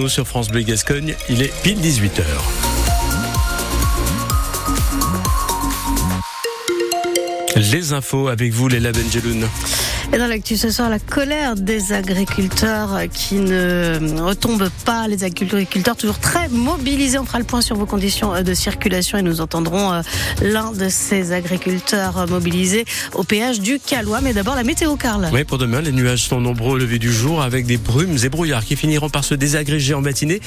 Nous sur France Bleu Gascogne, il est pile 18h. Les infos avec vous, Léla Benjeloun. Et dans l'actu ce soir, la colère des agriculteurs qui ne retombent pas. Les agriculteurs toujours très mobilisés. On fera le point sur vos conditions de circulation et nous entendrons euh, l'un de ces agriculteurs mobilisés au péage du Calois. Mais d'abord, la météo, Carl. Oui, pour demain, les nuages sont nombreux au lever du jour avec des brumes et brouillards qui finiront par se désagréger en matinée.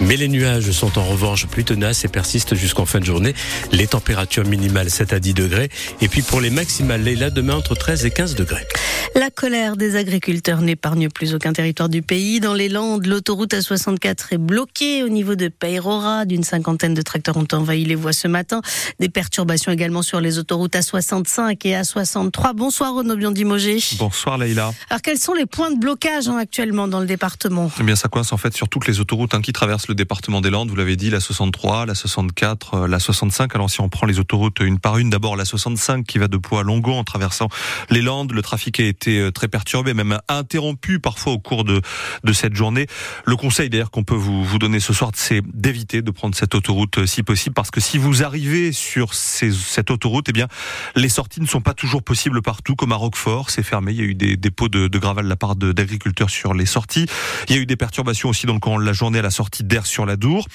Mais les nuages sont en revanche plus tenaces et persistent jusqu'en fin de journée. Les températures minimales 7 à 10 degrés. Et puis pour les maximales, là, demain entre 13 et 15 degrés. La colère des agriculteurs n'épargne plus aucun territoire du pays. Dans les Landes, l'autoroute A64 est bloquée au niveau de Peyrora. D'une cinquantaine de tracteurs ont envahi les voies ce matin. Des perturbations également sur les autoroutes A65 et A63. Bonsoir Renaud Biondimogé. Bonsoir Leïla. Alors quels sont les points de blocage hein, actuellement dans le département? Eh bien ça coince en fait sur toutes les autoroutes hein, qui traversent le département des Landes. Vous l'avez dit, la 63, la 64, euh, la 65. Alors si on prend les autoroutes une par une, d'abord la 65 qui va de Pau à Longo en traversant les Landes. Le trafic est été euh, très perturbé, même interrompu parfois au cours de, de cette journée. Le conseil d'ailleurs qu'on peut vous, vous donner ce soir, c'est d'éviter de prendre cette autoroute euh, si possible, parce que si vous arrivez sur ces, cette autoroute, eh bien, les sorties ne sont pas toujours possibles partout, comme à Roquefort, c'est fermé. Il y a eu des dépôts de, de gravel de la part d'agriculteurs sur les sorties. Il y a eu des perturbations aussi dans le courant la journée à la sortie d'Air sur la Dour.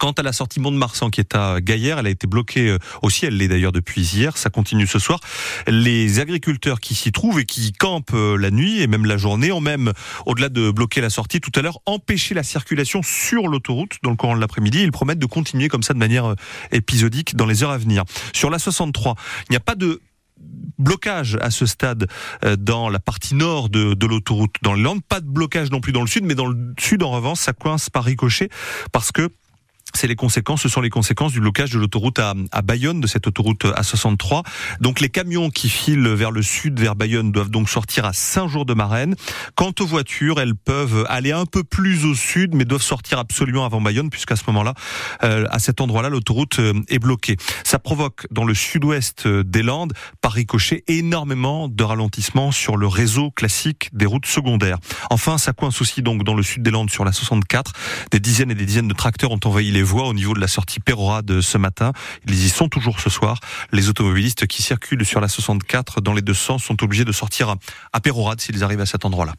Quant à la sortie Mont-de-Marsan qui est à Gaillère, elle a été bloquée euh, aussi, elle l'est d'ailleurs depuis hier, ça continue ce soir. Les agriculteurs qui s'y trouvent et qui campent euh, la nuit et même la journée ont même, au-delà de bloquer la sortie tout à l'heure, empêché la circulation sur l'autoroute dans le courant de l'après-midi. Ils promettent de continuer comme ça de manière euh, épisodique dans les heures à venir. Sur la 63, il n'y a pas de blocage à ce stade dans la partie nord de, l'autoroute dans le Landes. Pas de blocage non plus dans le sud, mais dans le sud, en revanche, ça coince par ricochet parce que c'est les conséquences, ce sont les conséquences du blocage de l'autoroute à, Bayonne, de cette autoroute A63. Donc les camions qui filent vers le sud, vers Bayonne, doivent donc sortir à Saint-Jour-de-Marraine. Quant aux voitures, elles peuvent aller un peu plus au sud, mais doivent sortir absolument avant Bayonne, puisqu'à ce moment-là, euh, à cet endroit-là, l'autoroute euh, est bloquée. Ça provoque dans le sud-ouest euh, des Landes, par énormément de ralentissements sur le réseau classique des routes secondaires. Enfin, ça coince aussi donc dans le sud des Landes sur la 64. Des dizaines et des dizaines de tracteurs ont envahi les voies au niveau de la sortie Pérora de ce matin. Ils y sont toujours ce soir. Les automobilistes qui circulent sur la 64 dans les deux sens sont obligés de sortir à Pérorade s'ils arrivent à cet endroit-là.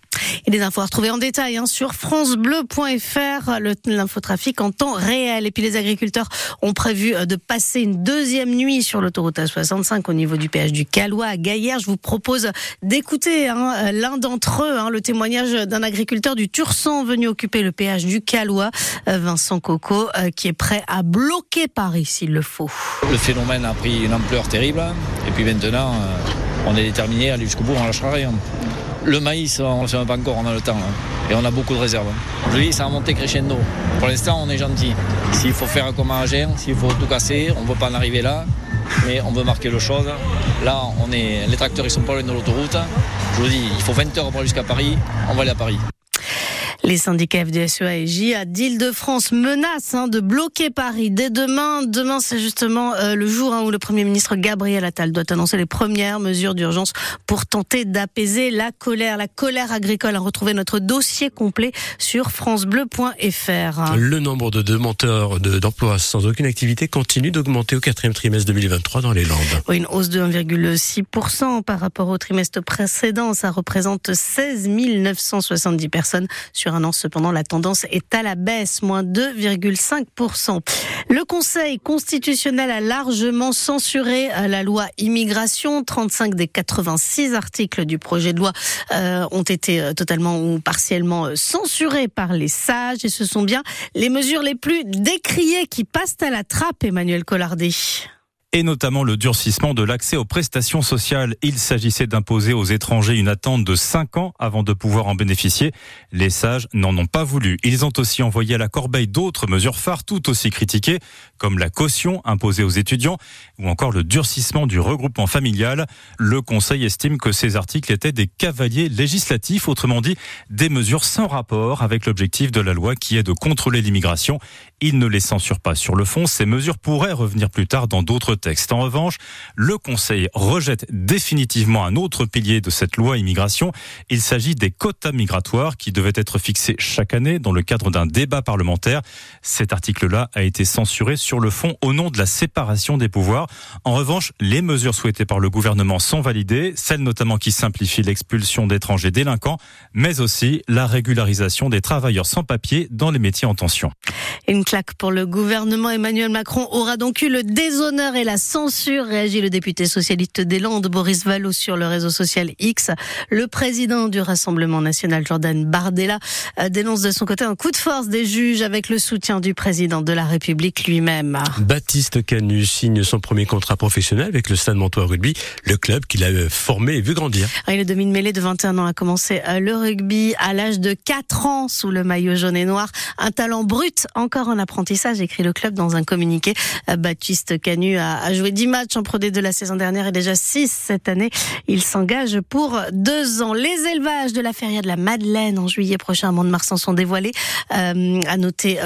Et des infos à retrouver en détail hein, sur francebleu.fr, l'infotrafic en temps réel. Et puis les agriculteurs ont prévu euh, de passer une deuxième nuit sur l'autoroute A65 au niveau du péage du Calois à Gaillère. Je vous propose d'écouter hein, euh, l'un d'entre eux, hein, le témoignage d'un agriculteur du Tursan venu occuper le péage du Calois, euh, Vincent Coco, qui est prêt à bloquer Paris s'il le faut. Le phénomène a pris une ampleur terrible et puis maintenant on est déterminé à aller jusqu'au bout, on lâchera rien. Le maïs, on ne sait pas encore, on a le temps. Hein. Et on a beaucoup de réserves. Je dis, ça a monté crescendo. Pour l'instant, on est gentil. S'il faut faire comme à Agen, s'il faut tout casser, on ne veut pas en arriver là. Mais on veut marquer le chose. Là, on est, les tracteurs, ils sont pas loin de l'autoroute. Je vous dis, il faut 20 heures pour aller jusqu'à Paris. On va aller à Paris. Les syndicats FDSEA et JA d'Île-de-France menacent hein, de bloquer Paris dès demain. Demain, c'est justement euh, le jour hein, où le Premier ministre Gabriel Attal doit annoncer les premières mesures d'urgence pour tenter d'apaiser la colère. La colère agricole. À retrouver notre dossier complet sur francebleu.fr. Le nombre de demandeurs d'emploi sans aucune activité continue d'augmenter au quatrième trimestre 2023 dans les Landes. Oui, une hausse de 1,6% par rapport au trimestre précédent. Ça représente 16 970 personnes sur un an. Cependant, la tendance est à la baisse, moins 2,5%. Le Conseil constitutionnel a largement censuré euh, la loi immigration. 35 des 86 articles du projet de loi euh, ont été euh, totalement ou partiellement censurés par les sages et ce sont bien les mesures les plus décriées qui passent à la trappe, Emmanuel Collardet et notamment le durcissement de l'accès aux prestations sociales. Il s'agissait d'imposer aux étrangers une attente de 5 ans avant de pouvoir en bénéficier. Les sages n'en ont pas voulu. Ils ont aussi envoyé à la corbeille d'autres mesures phares tout aussi critiquées, comme la caution imposée aux étudiants ou encore le durcissement du regroupement familial. Le Conseil estime que ces articles étaient des cavaliers législatifs, autrement dit des mesures sans rapport avec l'objectif de la loi qui est de contrôler l'immigration. Il ne les censure pas sur le fond. Ces mesures pourraient revenir plus tard dans d'autres texte. En revanche, le Conseil rejette définitivement un autre pilier de cette loi immigration. Il s'agit des quotas migratoires qui devaient être fixés chaque année dans le cadre d'un débat parlementaire. Cet article-là a été censuré sur le fond au nom de la séparation des pouvoirs. En revanche, les mesures souhaitées par le gouvernement sont validées, celles notamment qui simplifient l'expulsion d'étrangers délinquants, mais aussi la régularisation des travailleurs sans papier dans les métiers en tension. Une claque pour le gouvernement. Emmanuel Macron aura donc eu le déshonneur et la censure, réagit le député socialiste des Landes, Boris Vallaud, sur le réseau social X. Le président du Rassemblement national, Jordan Bardella, euh, dénonce de son côté un coup de force des juges avec le soutien du président de la République lui-même. Baptiste Canu signe son premier contrat professionnel avec le Stade Montois Rugby, le club qu'il a euh, formé et vu grandir. Et le demi-mêlée de 21 ans a commencé euh, le rugby à l'âge de 4 ans sous le maillot jaune et noir. Un talent brut encore en apprentissage, écrit le club dans un communiqué. Baptiste Canu a joué 10 matchs en Pro D de la saison dernière et déjà 6 cette année. Il s'engage pour deux ans. Les élevages de la feria de la Madeleine en juillet prochain à Mont-de-Marsan sont dévoilés. Euh, à noter